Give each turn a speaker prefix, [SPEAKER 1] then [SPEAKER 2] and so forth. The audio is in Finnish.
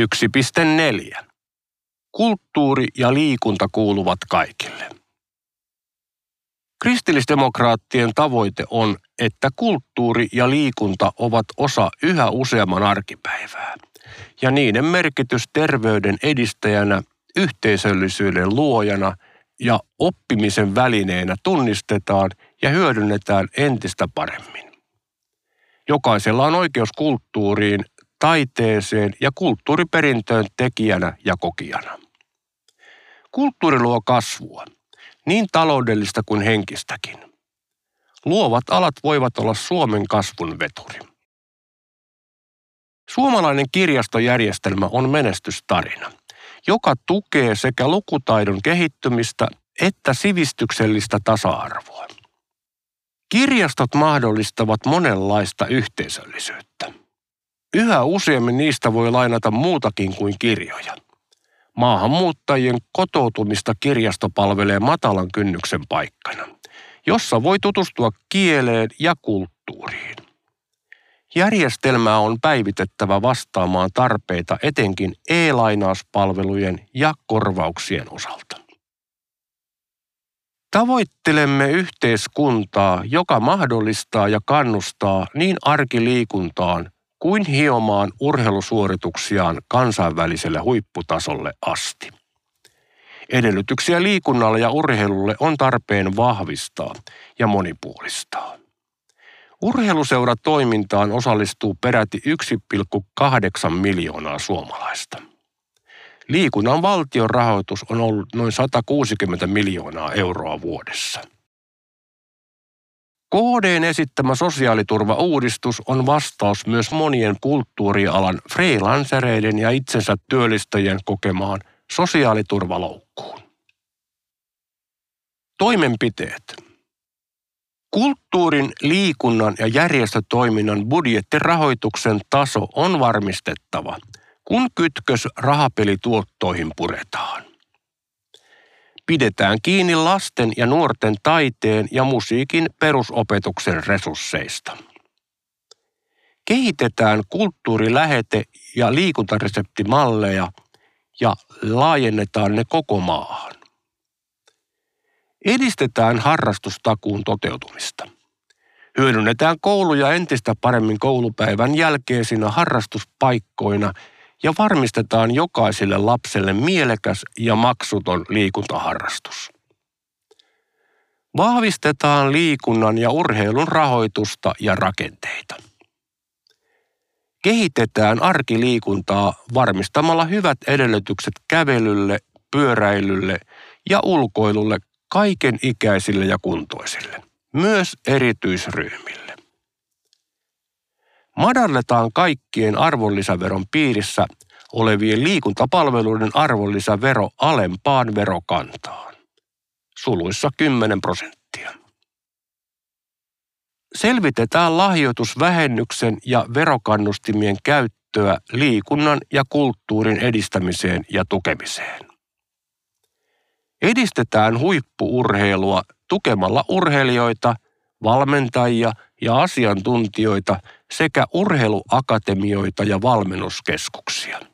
[SPEAKER 1] 1.4. Kulttuuri ja liikunta kuuluvat kaikille. Kristillisdemokraattien tavoite on, että kulttuuri ja liikunta ovat osa yhä useamman arkipäivää, ja niiden merkitys terveyden edistäjänä, yhteisöllisyyden luojana ja oppimisen välineenä tunnistetaan ja hyödynnetään entistä paremmin. Jokaisella on oikeus kulttuuriin, taiteeseen ja kulttuuriperintöön tekijänä ja kokijana. Kulttuuri luo kasvua – niin taloudellista kuin henkistäkin. Luovat alat voivat olla Suomen kasvun veturi. Suomalainen kirjastojärjestelmä on menestystarina, joka tukee sekä lukutaidon kehittymistä että sivistyksellistä tasa-arvoa. Kirjastot mahdollistavat monenlaista yhteisöllisyyttä. Yhä useammin niistä voi lainata muutakin kuin kirjoja – Maahanmuuttajien kotoutumista kirjasto palvelee matalan kynnyksen paikkana, jossa voi tutustua kieleen ja kulttuuriin. Järjestelmää on päivitettävä vastaamaan tarpeita etenkin e-lainauspalvelujen ja korvauksien osalta. Tavoittelemme yhteiskuntaa, joka mahdollistaa ja kannustaa niin arkiliikuntaan kuin hiomaan urheilusuorituksiaan kansainväliselle huipputasolle asti. Edellytyksiä liikunnalle ja urheilulle on tarpeen vahvistaa ja monipuolistaa. Urheiluseuratoimintaan osallistuu peräti 1,8 miljoonaa suomalaista. Liikunnan valtion rahoitus on ollut noin 160 miljoonaa euroa vuodessa. KDn esittämä sosiaaliturvauudistus on vastaus myös monien kulttuurialan freelancereiden ja itsensä työllistäjien kokemaan sosiaaliturvaloukkuun. Toimenpiteet. Kulttuurin, liikunnan ja järjestötoiminnan budjettirahoituksen taso on varmistettava, kun kytkös rahapelituottoihin puretaan pidetään kiinni lasten ja nuorten taiteen ja musiikin perusopetuksen resursseista. Kehitetään kulttuurilähete- ja liikuntareseptimalleja ja laajennetaan ne koko maahan. Edistetään harrastustakuun toteutumista. Hyödynnetään kouluja entistä paremmin koulupäivän jälkeisinä harrastuspaikkoina – ja varmistetaan jokaiselle lapselle mielekäs ja maksuton liikuntaharrastus. Vahvistetaan liikunnan ja urheilun rahoitusta ja rakenteita. Kehitetään arkiliikuntaa varmistamalla hyvät edellytykset kävelylle, pyöräilylle ja ulkoilulle kaiken ikäisille ja kuntoisille, myös erityisryhmille madalletaan kaikkien arvonlisäveron piirissä olevien liikuntapalveluiden arvonlisävero alempaan verokantaan. Suluissa 10 prosenttia. Selvitetään lahjoitusvähennyksen ja verokannustimien käyttöä liikunnan ja kulttuurin edistämiseen ja tukemiseen. Edistetään huippuurheilua tukemalla urheilijoita, valmentajia ja asiantuntijoita sekä urheiluakatemioita ja valmennuskeskuksia.